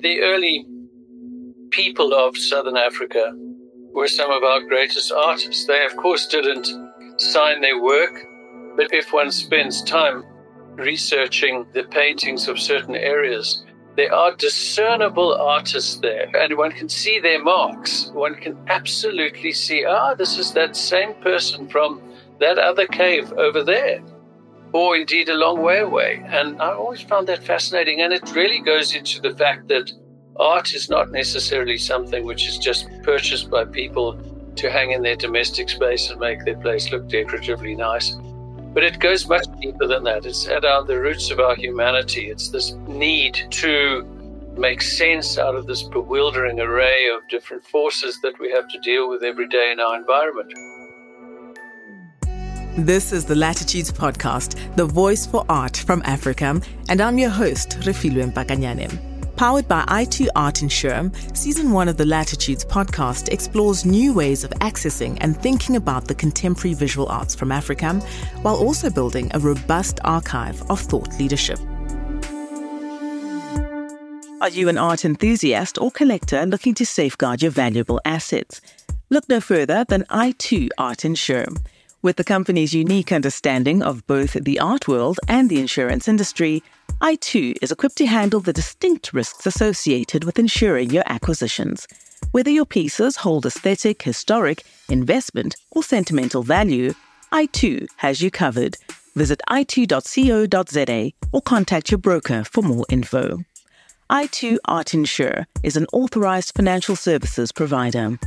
The early people of Southern Africa were some of our greatest artists. They, of course, didn't sign their work, but if one spends time researching the paintings of certain areas, there are discernible artists there, and one can see their marks. One can absolutely see, ah, this is that same person from that other cave over there, or indeed a long way away. And I always found that fascinating, and it really goes into the fact that art is not necessarily something which is just purchased by people to hang in their domestic space and make their place look decoratively nice. But it goes much deeper than that. It's at our, the roots of our humanity. It's this need to make sense out of this bewildering array of different forces that we have to deal with every day in our environment. This is the Latitudes Podcast, the voice for art from Africa, and I'm your host, Refiloe Mpakanyane. Powered by i2 Art Insure, Season 1 of the Latitudes podcast explores new ways of accessing and thinking about the contemporary visual arts from Africa, while also building a robust archive of thought leadership. Are you an art enthusiast or collector looking to safeguard your valuable assets? Look no further than i2 Art Insure. With the company's unique understanding of both the art world and the insurance industry, i2 is equipped to handle the distinct risks associated with insuring your acquisitions. Whether your pieces hold aesthetic, historic, investment, or sentimental value, i2 has you covered. Visit i2.co.za or contact your broker for more info. i2 Art Insure is an authorized financial services provider.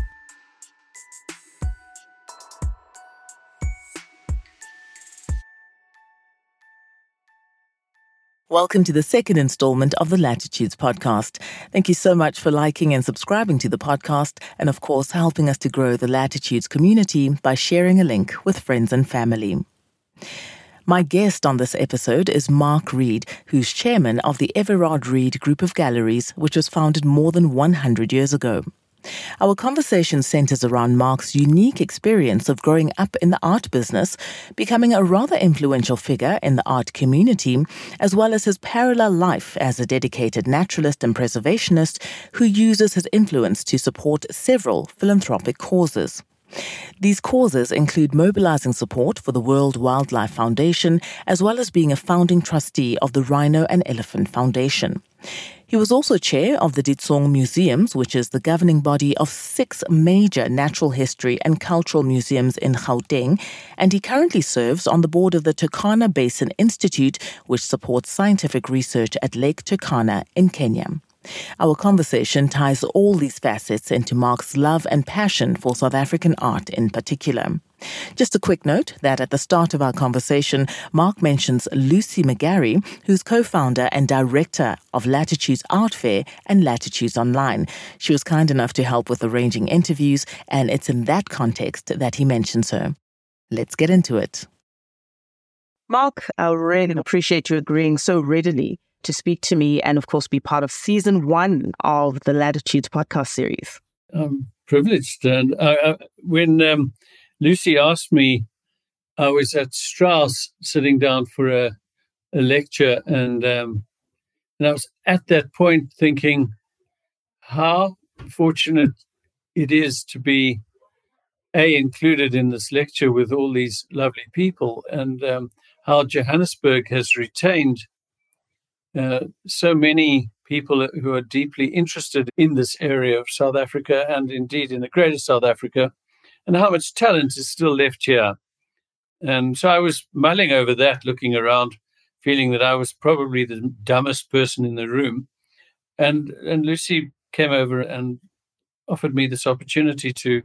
Welcome to the second installment of the Latitudes podcast. Thank you so much for liking and subscribing to the podcast, and of course, helping us to grow the Latitudes community by sharing a link with friends and family. My guest on this episode is Mark Read, who's chairman of the Everard Read Group of Galleries, which was founded more than 100 years ago. Our conversation centers around Mark's unique experience of growing up in the art business, becoming a rather influential figure in the art community, as well as his parallel life as a dedicated naturalist and preservationist who uses his influence to support several philanthropic causes. These causes include mobilizing support for the World Wildlife Foundation, as well as being a founding trustee of the Rhino and Elephant Foundation. He was also chair of the Ditsong Museums, which is the governing body of six major natural history and cultural museums in Gauteng, and he currently serves on the board of the Turkana Basin Institute, which supports scientific research at Lake Turkana in Kenya. Our conversation ties all these facets into Mark's love and passion for South African art in particular. Just a quick note that at the start of our conversation, Mark mentions Lucy McGarry, who's co founder and director of Latitudes Art Fair and Latitudes Online. She was kind enough to help with arranging interviews, and it's in that context that he mentions her. Let's get into it. Mark, I really appreciate you agreeing so readily to speak to me and, of course, be part of season one of the Latitudes podcast series. I'm privileged. And uh, uh, when um, Lucy asked me, I was at Strauss sitting down for a, a lecture, and, um, and I was at that point thinking how fortunate it is to be a included in this lecture with all these lovely people, and um, how Johannesburg has retained uh, so many people who are deeply interested in this area of South Africa and indeed in the greater South Africa, and how much talent is still left here. And so I was mulling over that, looking around, feeling that I was probably the dumbest person in the room. And and Lucy came over and offered me this opportunity to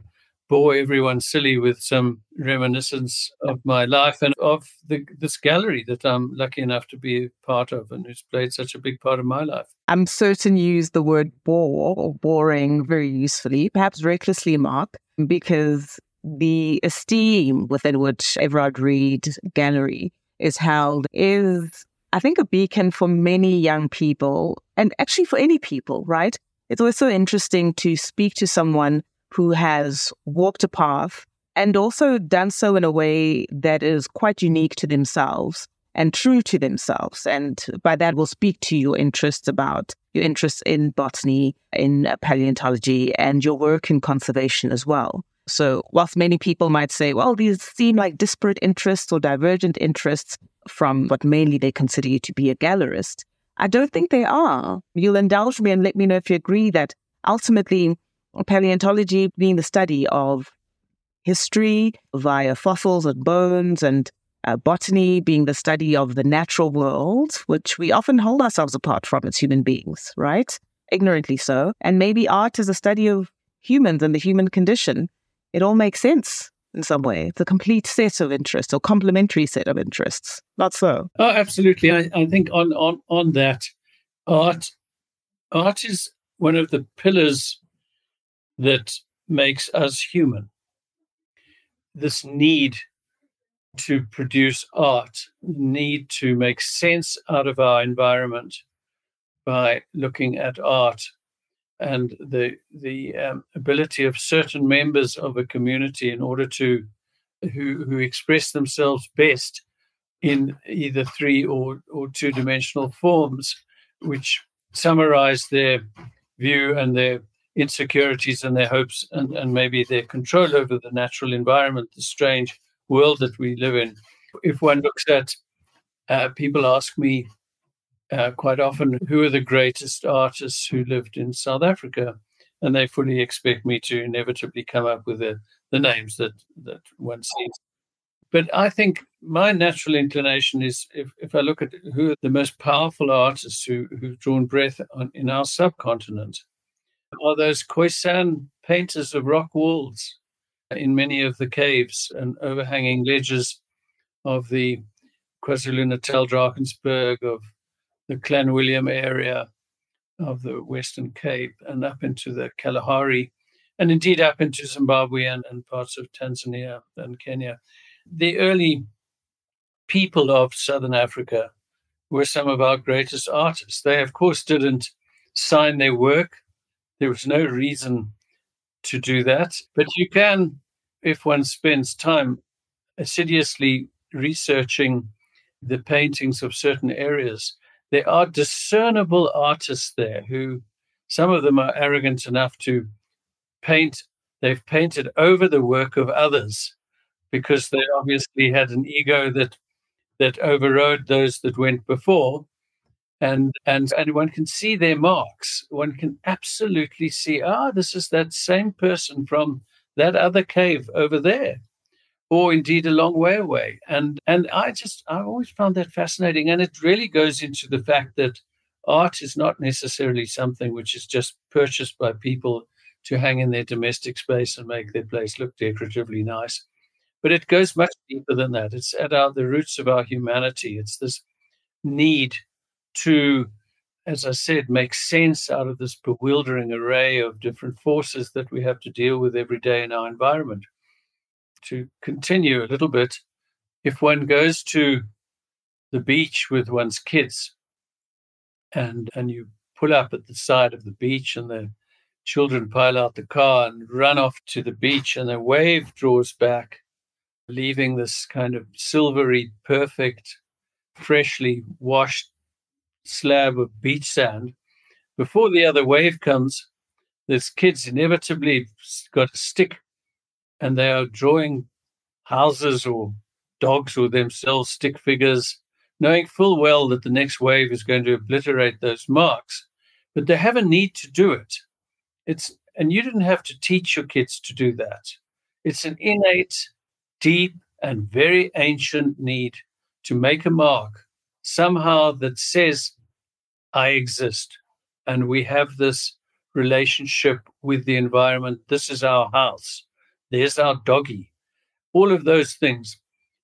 bore everyone silly with some reminiscence of my life and of the, this gallery that I'm lucky enough to be part of and who's played such a big part of my life. I'm certain you use the word bore or boring very usefully, perhaps recklessly, Mark, because the esteem within which Everard Read Gallery is held is, I think, a beacon for many young people and actually for any people, right? It's always so interesting to speak to someone who has walked a path and also done so in a way that is quite unique to themselves and true to themselves. And by that, we'll speak to your interests about your interests in botany, in paleontology, and your work in conservation as well. So, whilst many people might say, well, these seem like disparate interests or divergent interests from what mainly they consider you to be a gallerist, I don't think they are. You'll indulge me and let me know if you agree that ultimately, paleontology being the study of history via fossils and bones, and uh, botany being the study of the natural world, which we often hold ourselves apart from as human beings, right? Ignorantly so. And maybe art is a study of humans and the human condition it all makes sense in some way. It's a complete set of interests or complementary set of interests. Not so. Oh, absolutely. I, I think on, on, on that, art art is one of the pillars that makes us human. This need to produce art, need to make sense out of our environment by looking at art and the the um, ability of certain members of a community in order to who who express themselves best in either three or or two dimensional forms, which summarize their view and their insecurities and their hopes and, and maybe their control over the natural environment, the strange world that we live in. If one looks at uh, people ask me uh, quite often who are the greatest artists who lived in South Africa, and they fully expect me to inevitably come up with the, the names that that one sees. But I think my natural inclination is if, if I look at who are the most powerful artists who, who've drawn breath on, in our subcontinent, are those Khoisan painters of rock walls in many of the caves and overhanging ledges of the KwaZulu Natal Drakensberg, of the Clanwilliam area of the Western Cape and up into the Kalahari, and indeed up into Zimbabwe and, and parts of Tanzania and Kenya. The early people of Southern Africa were some of our greatest artists. They, of course, didn't sign their work. There was no reason to do that. But you can, if one spends time assiduously researching the paintings of certain areas, there are discernible artists there who some of them are arrogant enough to paint they've painted over the work of others because they obviously had an ego that that overrode those that went before and and and one can see their marks one can absolutely see ah this is that same person from that other cave over there or indeed a long way away. And and I just I always found that fascinating. And it really goes into the fact that art is not necessarily something which is just purchased by people to hang in their domestic space and make their place look decoratively nice. But it goes much deeper than that. It's at our, the roots of our humanity. It's this need to, as I said, make sense out of this bewildering array of different forces that we have to deal with every day in our environment. To continue a little bit, if one goes to the beach with one's kids and and you pull up at the side of the beach and the children pile out the car and run off to the beach and a wave draws back leaving this kind of silvery perfect freshly washed slab of beach sand before the other wave comes this kid's inevitably got a stick and they are drawing houses or dogs or themselves stick figures, knowing full well that the next wave is going to obliterate those marks. But they have a need to do it. It's and you didn't have to teach your kids to do that. It's an innate, deep, and very ancient need to make a mark somehow that says, I exist. And we have this relationship with the environment. This is our house. There's our doggy. All of those things.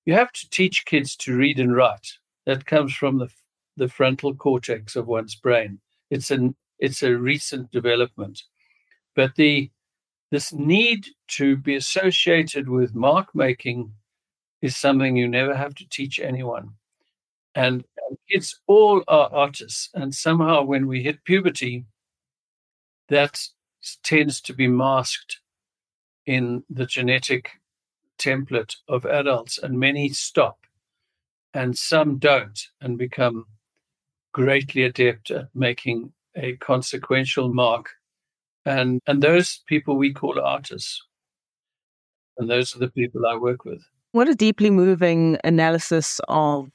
You have to teach kids to read and write. That comes from the, the frontal cortex of one's brain. It's an it's a recent development. But the this need to be associated with mark making is something you never have to teach anyone. And, and kids all are artists. And somehow when we hit puberty, that tends to be masked in the genetic template of adults, and many stop. and some don't and become greatly adept at making a consequential mark. And, and those people we call artists. And those are the people I work with. What a deeply moving analysis of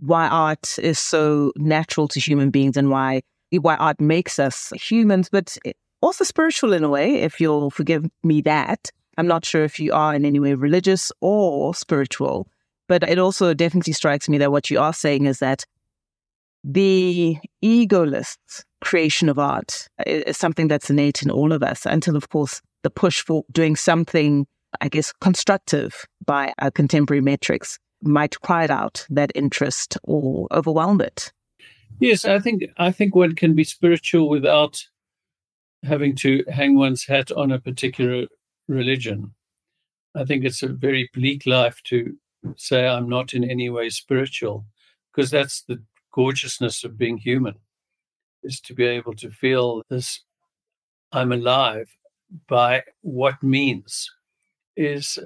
why art is so natural to human beings and why why art makes us humans, but also spiritual in a way, if you'll forgive me that. I'm not sure if you are in any way religious or spiritual, but it also definitely strikes me that what you are saying is that the egoless creation of art is something that's innate in all of us until, of course, the push for doing something, I guess, constructive by our contemporary metrics might crowd out that interest or overwhelm it. Yes, I think I think one can be spiritual without having to hang one's hat on a particular religion. I think it's a very bleak life to say I'm not in any way spiritual, because that's the gorgeousness of being human, is to be able to feel this I'm alive by what means is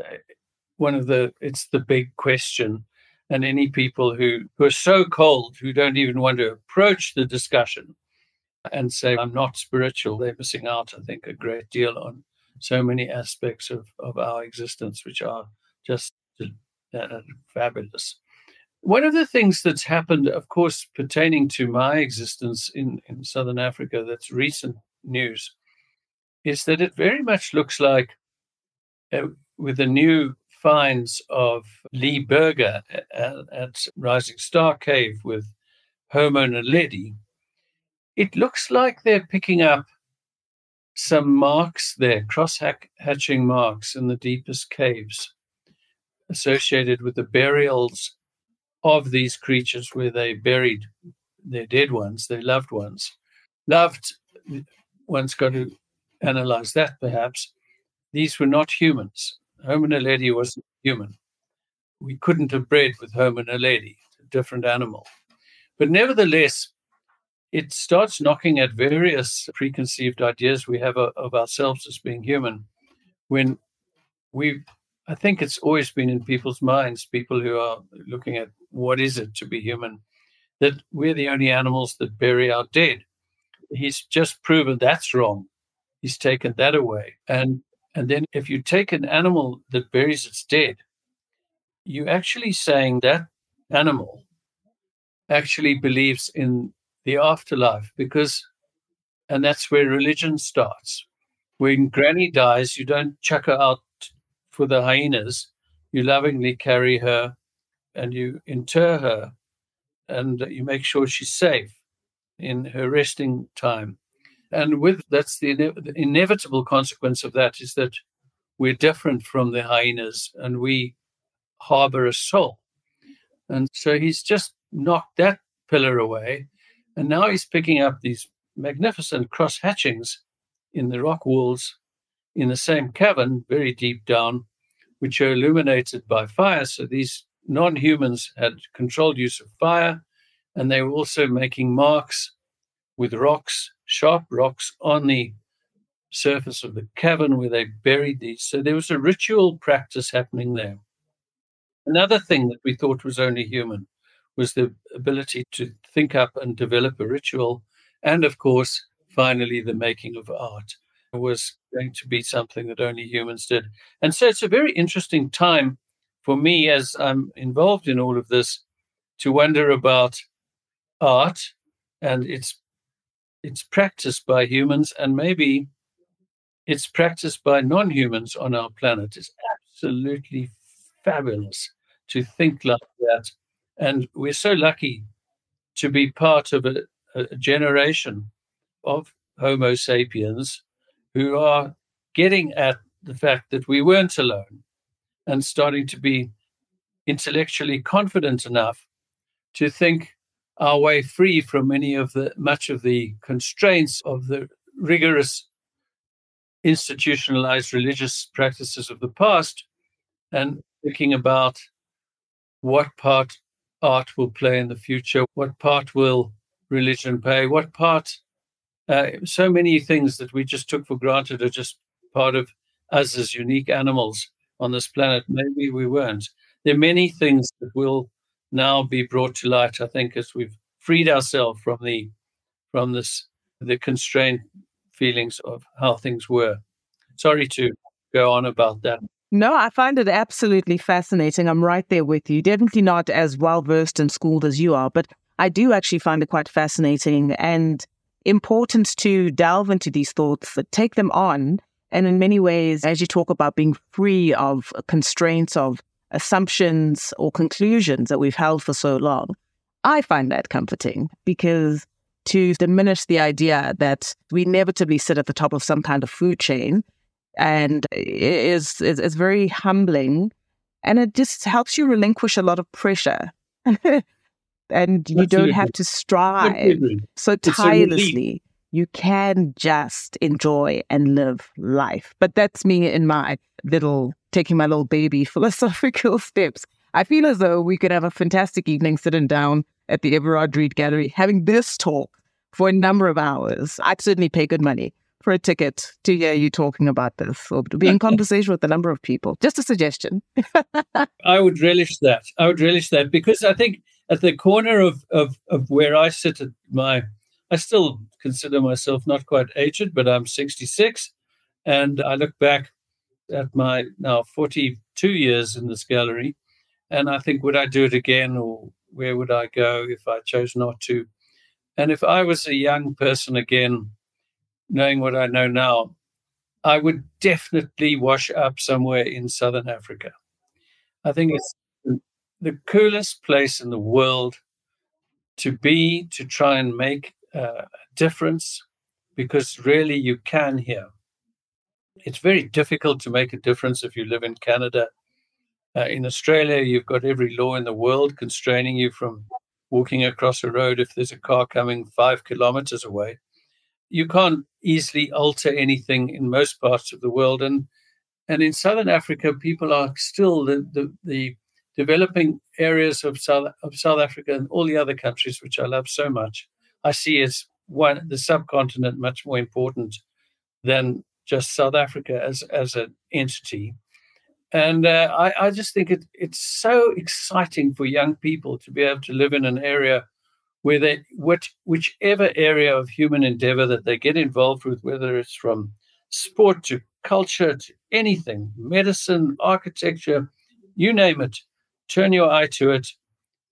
one of the it's the big question. And any people who, who are so cold who don't even want to approach the discussion and say i'm not spiritual they're missing out i think a great deal on so many aspects of, of our existence which are just uh, fabulous. One of the things that's happened of course pertaining to my existence in, in southern africa that's recent news is that it very much looks like uh, with the new finds of Lee Berger at, at Rising Star Cave with Homo naledi, it looks like they're picking up some marks there, cross hatching marks in the deepest caves associated with the burials of these creatures where they buried their dead ones, their loved ones. Loved, one's got to analyze that perhaps. These were not humans. Homo naledi wasn't human. We couldn't have bred with Homo naledi; a different animal. But nevertheless, it starts knocking at various preconceived ideas we have of ourselves as being human. When we, I think it's always been in people's minds, people who are looking at what is it to be human, that we're the only animals that bury our dead. He's just proven that's wrong. He's taken that away. And and then if you take an animal that buries its dead, you're actually saying that animal actually believes in the afterlife because, and that's where religion starts. When granny dies, you don't chuck her out for the hyenas. You lovingly carry her and you inter her and you make sure she's safe in her resting time. And with that's the, the inevitable consequence of that is that we're different from the hyenas and we harbor a soul. And so he's just knocked that pillar away. And now he's picking up these magnificent cross hatchings in the rock walls in the same cavern, very deep down, which are illuminated by fire. So these non humans had controlled use of fire, and they were also making marks with rocks, sharp rocks on the surface of the cavern where they buried these. So there was a ritual practice happening there. Another thing that we thought was only human was the ability to think up and develop a ritual. And of course, finally, the making of art was going to be something that only humans did. And so it's a very interesting time for me as I'm involved in all of this to wonder about art and its it's practiced by humans and maybe it's practiced by non-humans on our planet. It's absolutely fabulous to think like that. And we're so lucky to be part of a, a generation of Homo sapiens who are getting at the fact that we weren't alone and starting to be intellectually confident enough to think our way free from many of the much of the constraints of the rigorous institutionalized religious practices of the past and thinking about what part art will play in the future, what part will religion play, what part, uh, so many things that we just took for granted are just part of us as unique animals on this planet. Maybe we weren't. there are many things that will now be brought to light. I think as we've freed ourselves from the from this the constrained feelings of how things were. Sorry to go on about that. No, I find it absolutely fascinating. I'm right there with you. Definitely not as well versed and schooled as you are, but I do actually find it quite fascinating and important to delve into these thoughts, take them on. And in many ways, as you talk about being free of constraints of assumptions or conclusions that we've held for so long, I find that comforting because to diminish the idea that we inevitably sit at the top of some kind of food chain and is is, is very humbling and it just helps you relinquish a lot of pressure. And you don't have to strive so tirelessly you can just enjoy and live life but that's me in my little taking my little baby philosophical steps i feel as though we could have a fantastic evening sitting down at the everard read gallery having this talk for a number of hours i'd certainly pay good money for a ticket to hear you talking about this or to be in conversation with a number of people. Just a suggestion. I would relish that. I would relish that because I think at the corner of, of, of where I sit at my, I still consider myself not quite aged, but I'm 66. And I look back at my now 42 years in this gallery and I think, would I do it again or where would I go if I chose not to? And if I was a young person again, knowing what I know now, I would definitely wash up somewhere in Southern Africa. I think it's the coolest place in the world to be, to try and make a difference, because really you can here. It's very difficult to make a difference if you live in Canada. Uh, in Australia, you've got every law in the world constraining you from walking across a road if there's a car coming five kilometers away you can't easily alter anything in most parts of the world. And and in Southern Africa, people are still the, the, the developing areas of South of South Africa and all the other countries, which I love so much. I see as one the subcontinent much more important than just South Africa as as an entity. And uh, I, I just think it, it's so exciting for young people to be able to live in an area where they which, whichever area of human endeavor that they get involved with, whether it's from sport to culture to anything, medicine, architecture, you name it, turn your eye to it.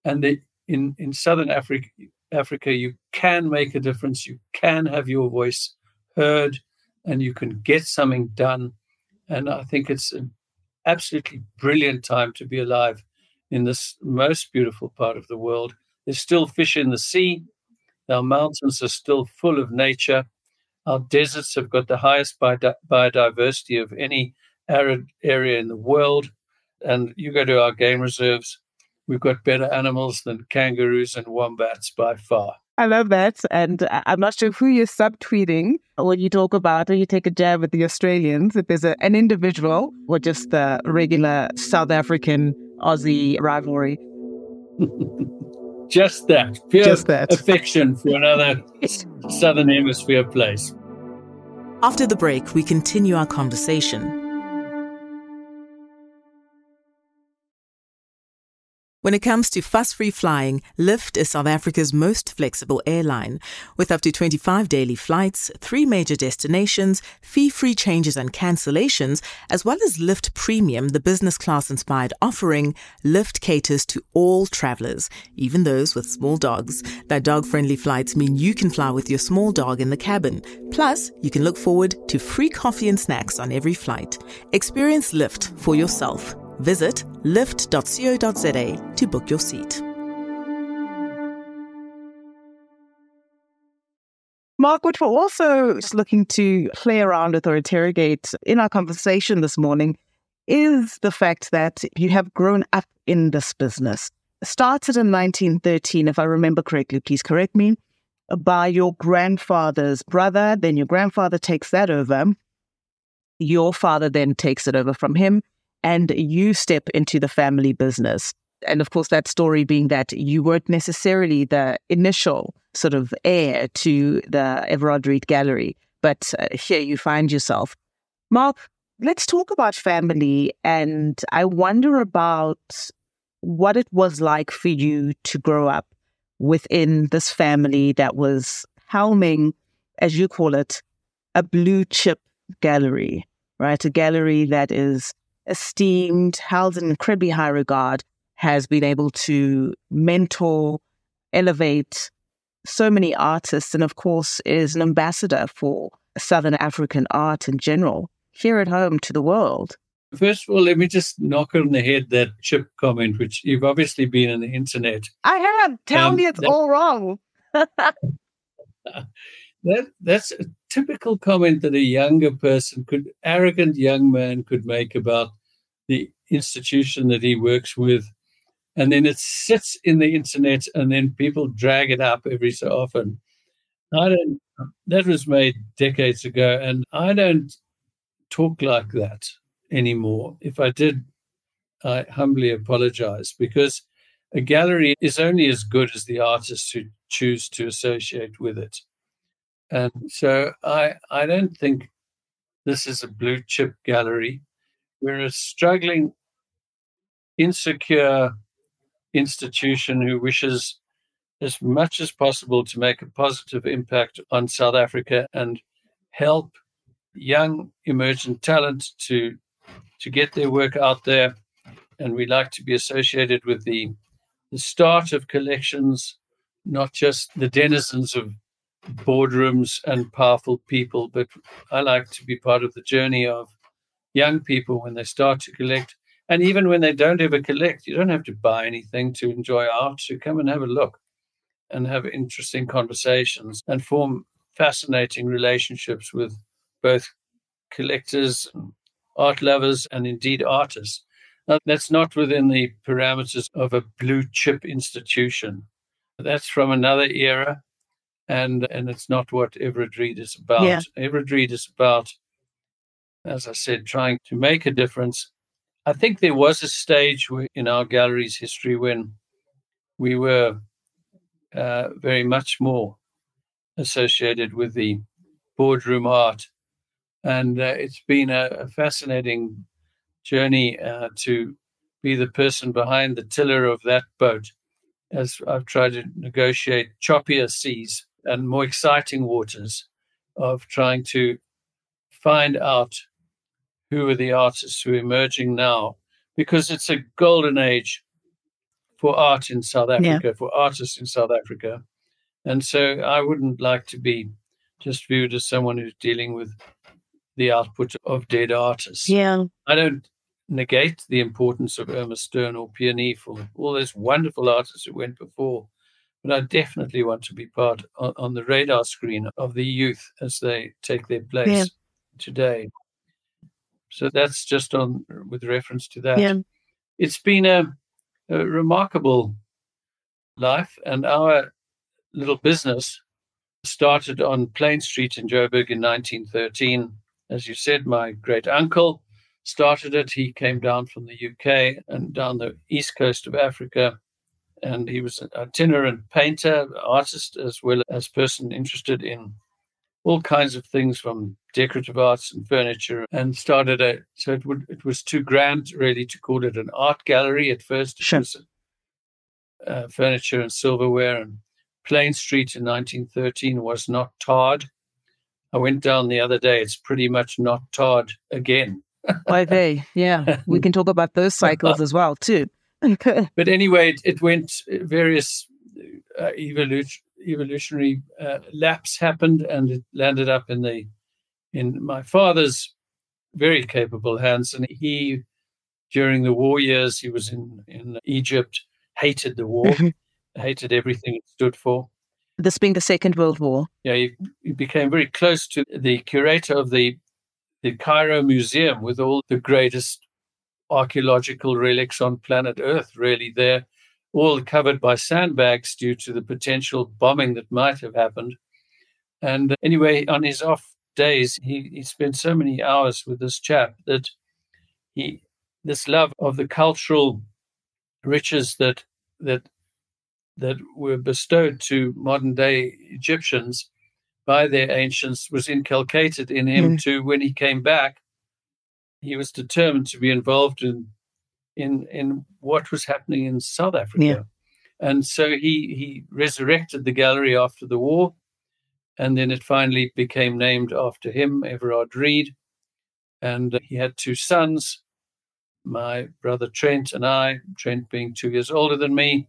And the, in, in Southern Africa, Africa, you can make a difference. You can have your voice heard and you can get something done. And I think it's an absolutely brilliant time to be alive in this most beautiful part of the world. There's still fish in the sea. Our mountains are still full of nature. Our deserts have got the highest biodiversity of any arid area in the world. And you go to our game reserves, we've got better animals than kangaroos and wombats by far. I love that. And I'm not sure who you're subtweeting when you talk about or you take a jab at the Australians, if there's a, an individual or just the regular South African Aussie rivalry. Just that. Pure Just that. affection for another Southern Hemisphere place. After the break, we continue our conversation. When it comes to fuss free flying, Lift is South Africa's most flexible airline. With up to 25 daily flights, three major destinations, fee free changes and cancellations, as well as Lift Premium, the business class inspired offering, Lift caters to all travelers, even those with small dogs. Their dog friendly flights mean you can fly with your small dog in the cabin. Plus, you can look forward to free coffee and snacks on every flight. Experience Lift for yourself. Visit lift.co.za to book your seat. Mark, what we're also looking to play around with or interrogate in our conversation this morning is the fact that you have grown up in this business. Started in 1913, if I remember correctly, please correct me, by your grandfather's brother. Then your grandfather takes that over. Your father then takes it over from him and you step into the family business. And of course, that story being that you weren't necessarily the initial sort of heir to the Everard Read Gallery, but uh, here you find yourself. Mark, let's talk about family. And I wonder about what it was like for you to grow up within this family that was helming, as you call it, a blue chip gallery, right? A gallery that is esteemed, held in incredibly high regard, has been able to mentor, elevate so many artists, and of course, is an ambassador for Southern African art in general here at home to the world. First of all, let me just knock on the head that chip comment, which you've obviously been on the internet. I have. Tell um, me it's that, all wrong. that that's a typical comment that a younger person could, arrogant young man, could make about the institution that he works with, and then it sits in the internet, and then people drag it up every so often. I don't. That was made decades ago, and I don't talk like that anymore. If I did, I humbly apologize because a gallery is only as good as the artists who choose to associate with it. And so I, I don't think this is a blue chip gallery. We're a struggling, insecure institution who wishes as much as possible to make a positive impact on South Africa and help young emergent talent to to get their work out there. And we like to be associated with the, the start of collections, not just the denizens of boardrooms and powerful people, but I like to be part of the journey of young people when they start to collect. And even when they don't ever collect, you don't have to buy anything to enjoy art. So come and have a look and have interesting conversations and form fascinating relationships with both collectors, art lovers, and indeed artists. Now, that's not within the parameters of a blue chip institution. That's from another era, and and it's not what Everard Read is about. Yeah. Everard Read is about, as I said, trying to make a difference. I think there was a stage in our gallery's history when we were uh, very much more associated with the boardroom art and uh, it's been a, a fascinating journey uh, to be the person behind the tiller of that boat as I've tried to negotiate choppier seas and more exciting waters of trying to find out who are the artists who are emerging now because it's a golden age for art in South Africa, yeah. for artists in South Africa. And so I wouldn't like to be just viewed as someone who's dealing with the output of dead artists. Yeah. I don't negate the importance of Irma Stern or Pierneef for all those wonderful artists who went before, but I definitely want to be part on, on the radar screen of the youth as they take their place yeah. today. So that's just on with reference to that. Yeah. It's been a, a remarkable life, and our little business started on Plein Street in Joburg in 1913 as you said, my great uncle started it. He came down from the UK and down the east coast of Africa. And he was an itinerant painter, artist, as well as person interested in all kinds of things from decorative arts and furniture and started a so it would it was too grand really to call it an art gallery at first sure. was, uh, furniture and silverware and Plein street in 1913 was not tarred I went down the other day. It's pretty much not tarred again. Why they? Yeah, we can talk about those cycles as well too. but anyway, it, it went various uh, evolution, evolutionary uh, laps happened, and it landed up in the in my father's very capable hands. And he, during the war years, he was in in Egypt, hated the war, hated everything it stood for this being the Second World War. Yeah, he, you became very close to the curator of the the Cairo Museum with all the greatest archaeological relics on planet Earth, really, there, all covered by sandbags due to the potential bombing that might have happened. And anyway, on his off days, he, he spent so many hours with this chap that he this love of the cultural riches that that that were bestowed to modern day Egyptians by their ancients was inculcated in him mm. to when he came back, he was determined to be involved in in in what was happening in South Africa. Yeah. And so he he resurrected the gallery after the war, and then it finally became named after him, Everard Read, And he had two sons, my brother Trent and I, Trent being two years older than me,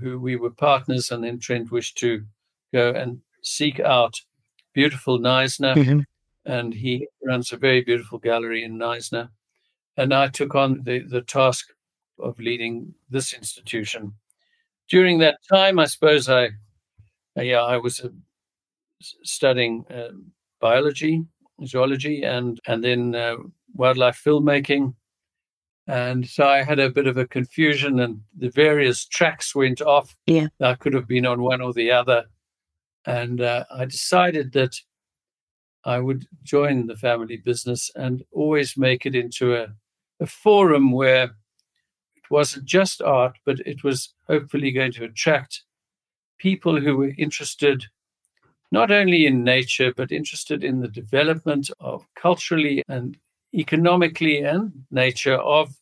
who we were partners, and then Trent wished to go and seek out beautiful Knysna, Mm-hmm. and he runs a very beautiful gallery in Knysna. And I took on the, the task of leading this institution. During that time, I suppose I, uh, yeah, I was uh, studying uh, biology, zoology, and and then uh, wildlife filmmaking. And so I had a bit of a confusion, and the various tracks went off. Yeah. I could have been on one or the other. And uh, I decided that I would join the family business and always make it into a, a forum where it wasn't just art, but it was hopefully going to attract people who were interested not only in nature, but interested in the development of culturally and economically and nature of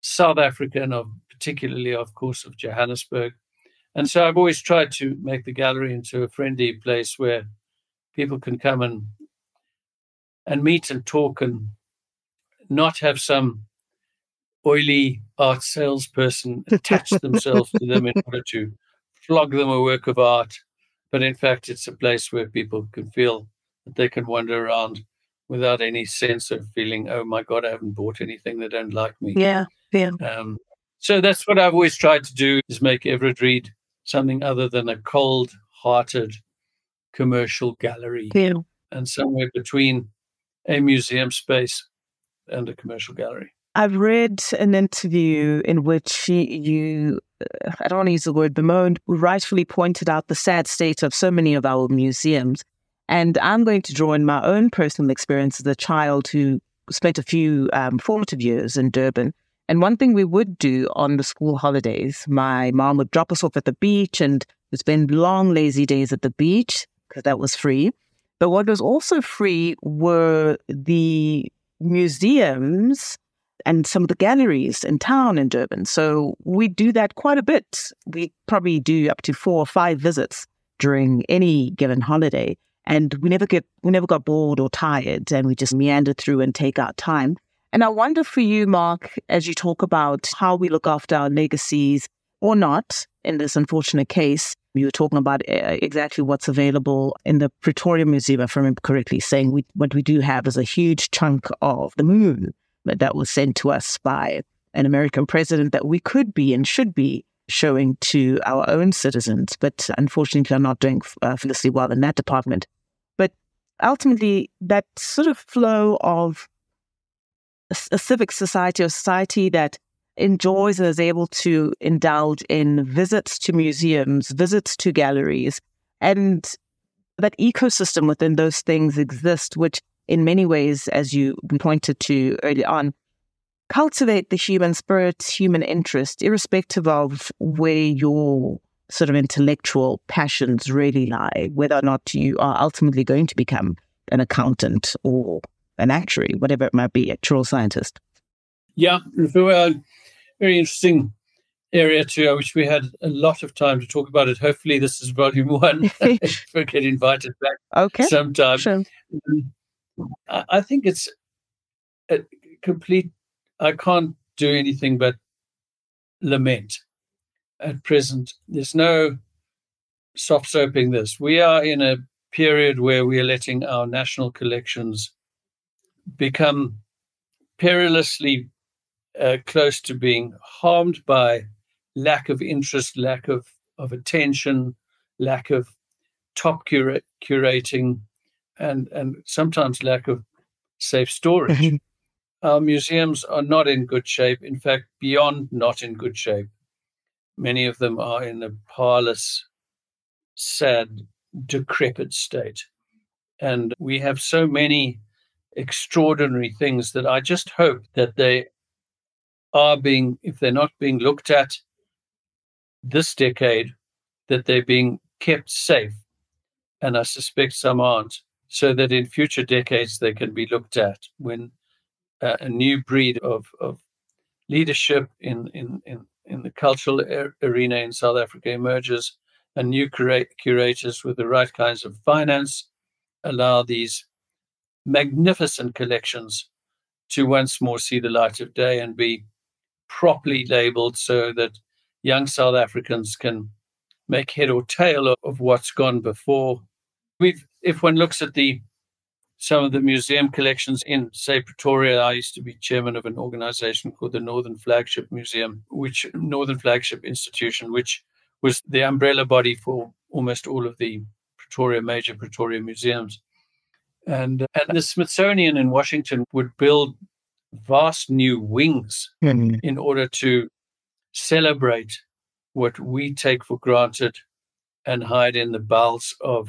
South Africa and of particularly, of course, of Johannesburg. And so I've always tried to make the gallery into a friendly place where people can come and and meet and talk and not have some oily art salesperson attach themselves to them in order to flog them a work of art. But in fact, it's a place where people can feel that they can wander around without any sense of feeling, oh my God, I haven't bought anything, they don't like me. Yeah, yeah. Um, so that's what I've always tried to do is make Everard Read something other than a cold-hearted commercial gallery Yeah. and somewhere between a museum space and a commercial gallery. I've read an interview in which you, I don't want to use the word bemoaned, rightfully pointed out the sad state of so many of our museums. And I'm going to draw in my own personal experience as a child who spent a few um, formative years in Durban. And one thing we would do on the school holidays, my mom would drop us off at the beach and we'd spend long, lazy days at the beach because that was free. But what was also free were the museums and some of the galleries in town in Durban. So we do that quite a bit. We probably do up to four or five visits during any given holiday. And we never get we never got bored or tired and we just meander through and take our time. And I wonder for you, Mark, as you talk about how we look after our legacies or not in this unfortunate case, you were talking about uh, exactly what's available in the Pretoria Museum, if I remember correctly, saying we, what we do have is a huge chunk of the moon that was sent to us by an American president that we could be and should be showing to our own citizens, but unfortunately are not doing uh, felicitously well in that department. But ultimately, that sort of flow of a civic society or society that enjoys and is able to indulge in visits to museums, visits to galleries, and that ecosystem within those things exists, which in many ways, as you pointed to early on, cultivate the human spirit, human interest, irrespective of where your sort of intellectual passions really lie, whether or not you are ultimately going to become an accountant or an actuary, whatever it might be, a actual scientist. Yeah, well, very interesting area too. I wish we had a lot of time to talk about it. Hopefully, this is volume one. if we get invited back Okay. sometime. Sure. Um, I I think it's a complete. I can't do anything but lament. At present, there's no soft soaping this. We are in a period where we are letting our national collections become perilously uh, close to being harmed by lack of interest, lack of, of attention, lack of top cura- curating, and, and sometimes lack of safe storage. Mhm. Our museums are not in good shape, in fact, beyond not in good shape. Many of them are in a parlous, sad, decrepit state. And we have so many extraordinary things that I just hope that they are being, if they're not being looked at this decade, that they're being kept safe. And I suspect some aren't, so that in future decades they can be looked at when uh, a new breed of, of leadership in, in, in, in the cultural arena in South Africa emerges and new cura- curators with the right kinds of finance allow these magnificent collections to once more see the light of day and be properly labeled so that young South Africans can make head or tail of what's gone before. We've, if one looks at the some of the museum collections in, say, Pretoria. I used to be chairman of an organization called the Northern Flagship Museum, which Northern Flagship Institution, which was the umbrella body for almost all of the Pretoria major Pretoria museums. And, and the Smithsonian in Washington would build vast new wings mm-hmm. in order to celebrate what we take for granted and hide in the bowels of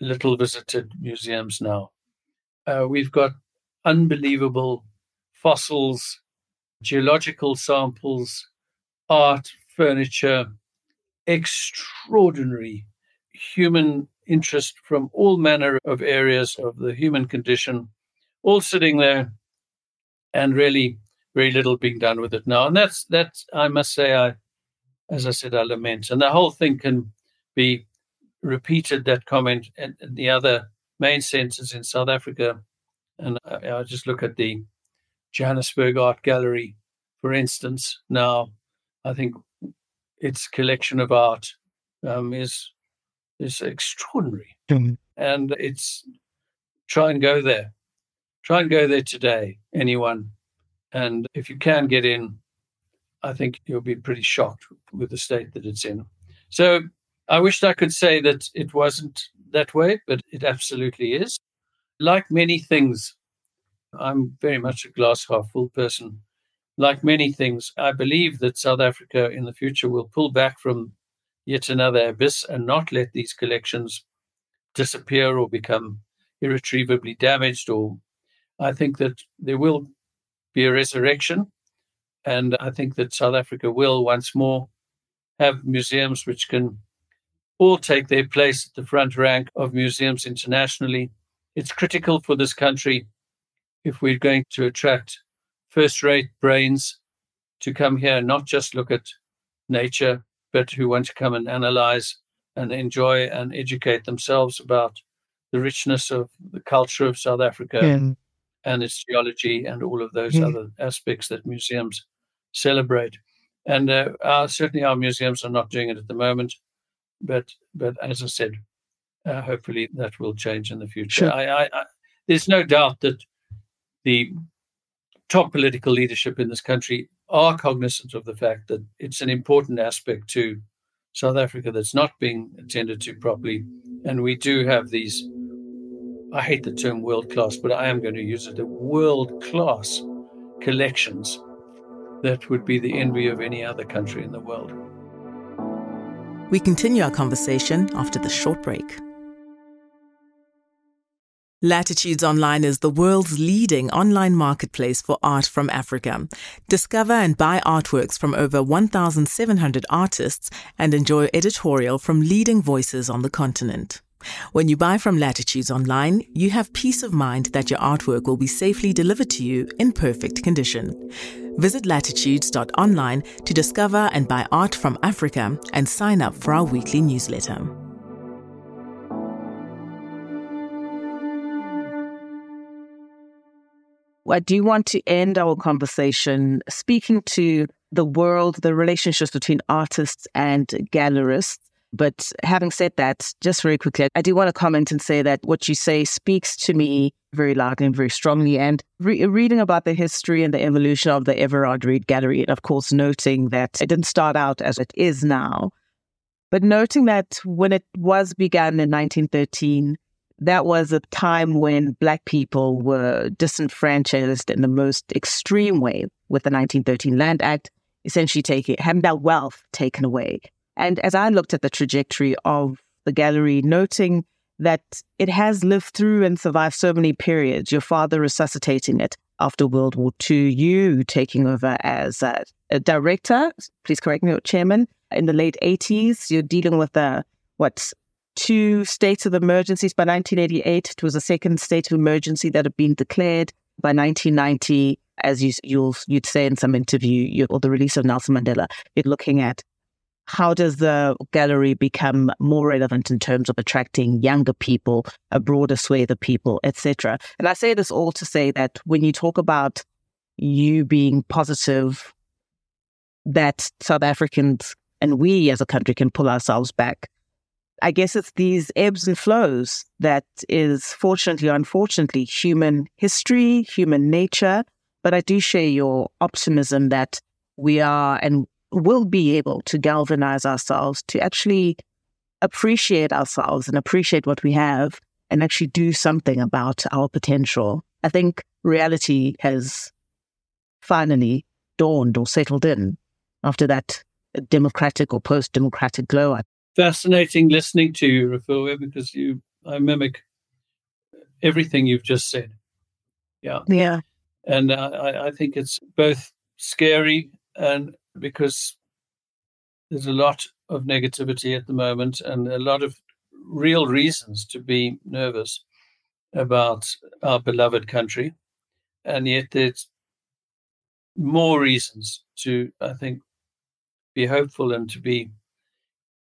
little visited museums now. Uh, we've got unbelievable fossils, geological samples, art, furniture, extraordinary human interest from all manner of areas of the human condition, all sitting there, and really very little being done with it now. And that's that's I must say I, as I said, I lament. And the whole thing can be repeated that comment and the other main centers in South Africa. And I, I just look at the Johannesburg Art Gallery, for instance. Now, I think its collection of art um, is is extraordinary, mm-hmm. and it's try and go there. Try and go there today, anyone, and if you can get in, I think you'll be pretty shocked with the state that it's in. So I wished I could say that it wasn't that way, but it absolutely is. Like many things, I'm very much a glass half full person. Like many things, I believe that South Africa in the future will pull back from yet another abyss and not let these collections disappear or become irretrievably damaged. Or I think that there will be a resurrection. And I think that South Africa will once more have museums which can all take their place at the front rank of museums internationally. It's critical for this country if we're going to attract first rate brains to come here not just look at nature, but who want to come and analyze and enjoy and educate themselves about the richness of the culture of South Africa. And its geology and all of those yeah. other aspects that museums celebrate. And uh, our, certainly our museums are not doing it at the moment. But but as I said, uh, hopefully that will change in the future. Sure. I, I, I, there's no doubt that the top political leadership in this country are cognizant of the fact that it's an important aspect to South Africa that's not being attended to properly. And we do have these, I hate the term world class, but I am going to use it, the world class collections that would be the envy of any other country in the world. We continue our conversation after the short break. Latitudes Online is the world's leading online marketplace for art from Africa. Discover and buy artworks from over 1,700 artists and enjoy editorial from leading voices on the continent. When you buy from Latitudes Online, you have peace of mind that your artwork will be safely delivered to you in perfect condition. Visit latitudes.online to discover and buy art from Africa and sign up for our weekly newsletter. I do want to end our conversation speaking to the world, the relationships between artists and gallerists. But having said that, just very quickly, I do want to comment and say that what you say speaks to me very loudly and very strongly. And re- reading about the history and the evolution of the Everard Read Gallery, and of course, noting that it didn't start out as it is now, but noting that when it was begun in 1913, that was a time when Black people were disenfranchised in the most extreme way with the 1913 Land Act, essentially taking having their wealth taken away. And as I looked at the trajectory of the gallery, noting that it has lived through and survived so many periods, your father resuscitating it after World War II, you taking over as a, a director, please correct me, chairman, in the late 80s, you're dealing with the, what, two states of emergencies by 1988. It was a second state of emergency that had been declared by 1990 as you you'll you'd say in some interview, you, or the release of Nelson Mandela, you're looking at how does the gallery become more relevant in terms of attracting younger people, a broader swathe of people, etc. And I say this all to say that when you talk about you being positive, that South Africans and we as a country can pull ourselves back. I guess it's these ebbs and flows that is fortunately or unfortunately human history, human nature. But I do share your optimism that we are and will be able to galvanize ourselves to actually appreciate ourselves and appreciate what we have and actually do something about our potential. I think reality has finally dawned or settled in after that democratic or post democratic glow up. Fascinating listening to you, Refiloe, because you I mimic everything you've just said. Yeah. Yeah. And uh, I, I think it's both scary and because there's a lot of negativity at the moment and a lot of real reasons to be nervous about our beloved country. And yet there's more reasons to, I think, be hopeful and to be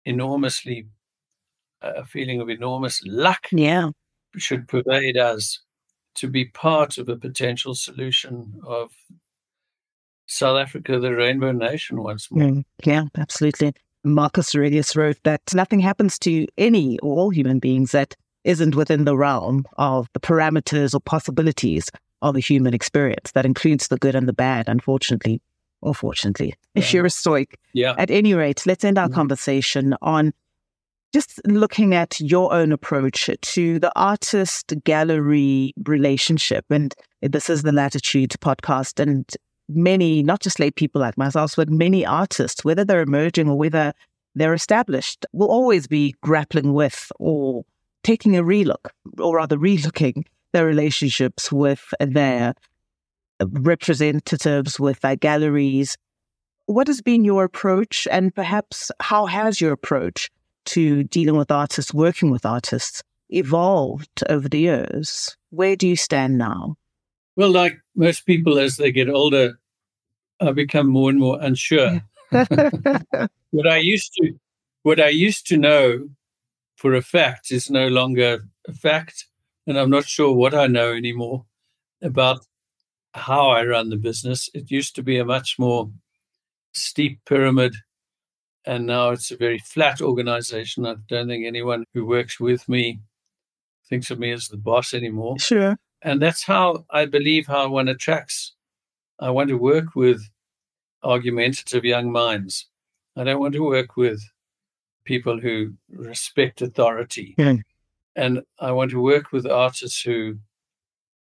enormously, uh, a feeling of enormous luck yeah. should pervade us to be part of a potential solution of South Africa, the rainbow nation, once more. Mm, yeah, absolutely. Marcus Aurelius wrote that nothing happens to any or all human beings that isn't within the realm of the parameters or possibilities of the human experience. That includes the good and the bad, unfortunately, or fortunately, yeah. if you're a stoic. Yeah. At any rate, let's end our mm-hmm. conversation on just looking at your own approach to the artist gallery relationship. And this is the Latitude podcast. And many, not just lay people like myself, but many artists, whether they're emerging or whether they're established, will always be grappling with or taking a relook, or rather relooking their relationships with their representatives, with their galleries. What has been your approach, and perhaps how has your approach to dealing with artists, working with artists, evolved over the years? Where do you stand now? Well, like most people, as they get older, I become more and more unsure. what I used to, what I used to know for a fact is no longer a fact, and I'm not sure what I know anymore about how I run the business. It used to be a much more steep pyramid, and now it's a very flat organization. I don't think anyone who works with me thinks of me as the boss anymore. Sure. And that's how I believe how one attracts. I want to work with argumentative young minds. I don't want to work with people who respect authority. Yeah. And I want to work with artists who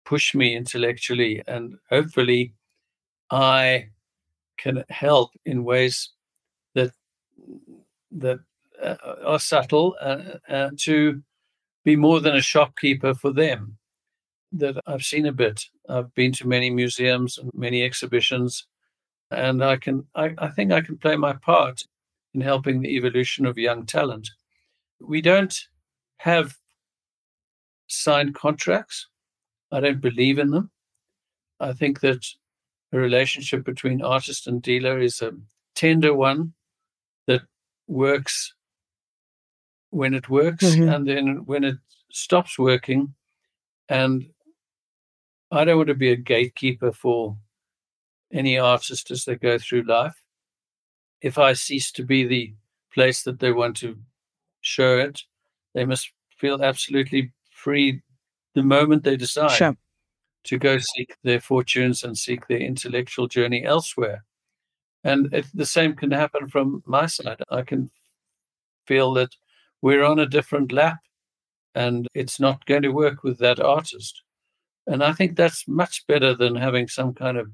push me intellectually and hopefully I can help in ways that that uh, are subtle uh, uh, to be more than a shopkeeper for them that I've seen a bit. I've been to many museums and many exhibitions, and I can I, I think I can play my part in helping the evolution of young talent. We don't have signed contracts. I don't believe in them. I think that a relationship between artist and dealer is a tender one that works when it works mm-hmm. and then when it stops working and I don't want to be a gatekeeper for any artist as they go through life. If I cease to be the place that they want to show it, they must feel absolutely free the moment they decide sure. to go seek their fortunes and seek their intellectual journey elsewhere. And it, the same can happen from my side. I can feel that we're on a different lap and it's not going to work with that artist. And I think that's much better than having some kind of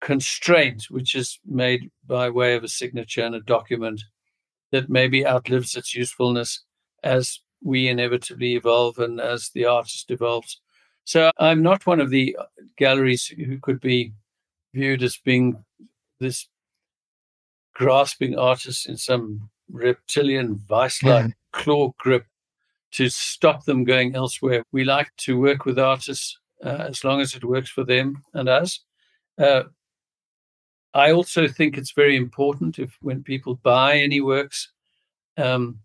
constraint, which is made by way of a signature and a document that maybe outlives its usefulness as we inevitably evolve and as the artist evolves. So I'm not one of the galleries who could be viewed as being this grasping artist in some reptilian vice like hmm. claw grip to stop them going elsewhere. We like to work with artists uh, as long as it works for them and us. Uh, I also think it's very important if when people buy any works um,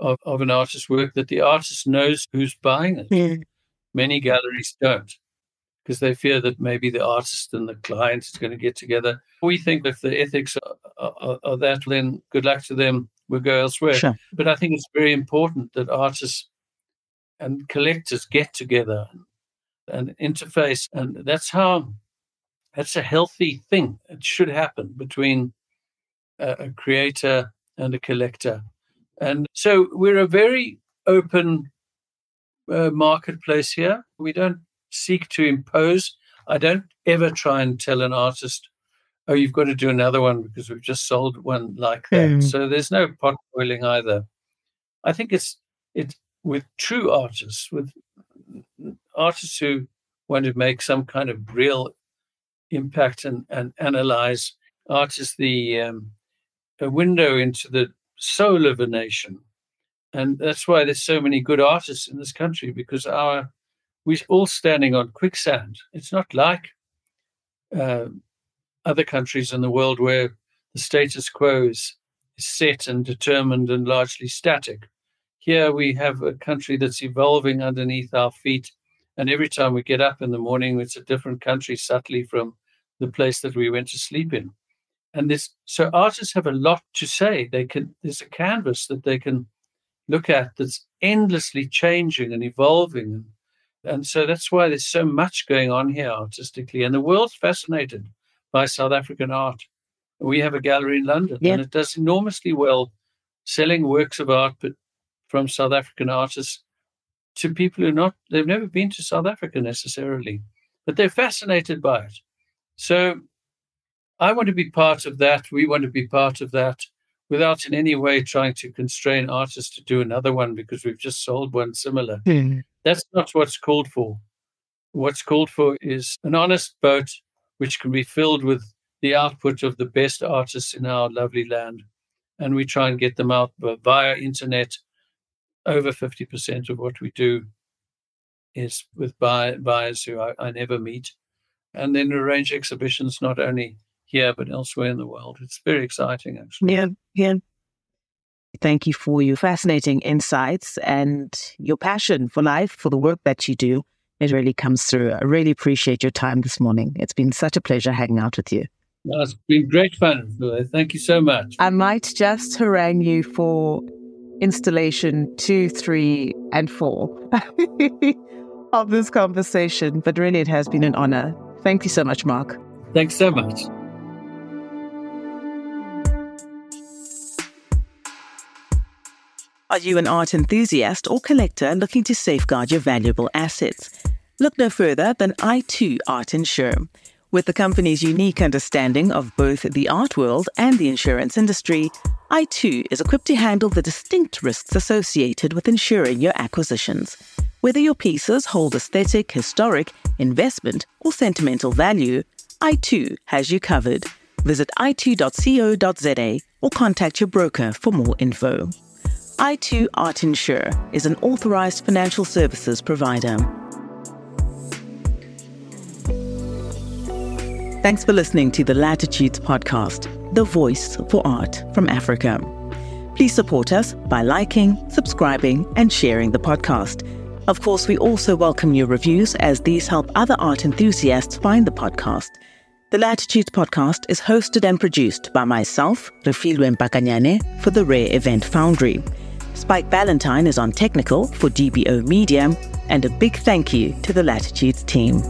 of, of an artist's work that the artist knows who's buying it. Mm. Many galleries don't because they fear that maybe the artist and the client is going to get together. We think if the ethics are, are, are that, then good luck to them. We'll go elsewhere. Sure. But I think it's very important that artists and collectors get together and interface, and that's how that's a healthy thing. It should happen between a, a creator and a collector, and so we're a very open uh, marketplace here. We don't seek to impose. I don't ever try and tell an artist, "Oh, you've got to do another one because we've just sold one like that." Mm. So there's no pot boiling either. I think it's it with true artists, with artists who want to make some kind of real impact and, and analyze. Art is the um, a window into the soul of a nation, and that's why there's so many good artists in this country because our we're all standing on quicksand. It's not like uh, other countries in the world where the status quo is, set and determined and largely static. Here we have a country that's evolving underneath our feet, and every time we get up in the morning, it's a different country subtly from the place that we went to sleep in. And this, so artists have a lot to say. They can. There's a canvas that they can look at that's endlessly changing and evolving and so that's why there's so much going on here artistically. And the world's fascinated by South African art. We have a gallery in London Yeah. and it does enormously well selling works of art but from South African artists to people who not they've never been to South Africa necessarily, but they're fascinated by it. So I want to be part of that. We want to be part of that without in any way trying to constrain artists to do another one because we've just sold one similar. Hmm. That's not what's called for. What's called for is an honest boat which can be filled with the output of the best artists in our lovely land. And we try and get them out via internet. Over 50% of what we do is with buy- buyers who I, I never meet. And then arrange exhibitions not only here but elsewhere in the world. It's very exciting, actually. Yeah, yeah. Thank you for your fascinating insights and your passion for life, for the work that you do. It really comes through. I really appreciate your time this morning. It's been such a pleasure hanging out with you. Well, it's been great fun. Phil. Thank you so much. I might just harangue you for installation two, three, and four of this conversation, but really it has been an honor. Thank you so much, Mark. Thanks so much. Are you an art enthusiast or collector looking to safeguard your valuable assets? Look no further than i2 Art Insure. With the company's unique understanding of both the art world and the insurance industry, i2 is equipped to handle the distinct risks associated with insuring your acquisitions. Whether your pieces hold aesthetic, historic, investment, or sentimental value, i2 has you covered. Visit i2.co.za or contact your broker for more info. i2 Art Insure is an authorized financial services provider. Thanks for listening to the Latitudes podcast, the voice for art from Africa. Please support us by liking, subscribing, and sharing the podcast. Of course, we also welcome your reviews as these help other art enthusiasts find the podcast. The Latitudes podcast is hosted and produced by myself, Refiloe Mpakanyane, for the Rare Event Foundry. Spike Ballantyne is on technical for DBO Media, and a big thank you to the Latitudes team.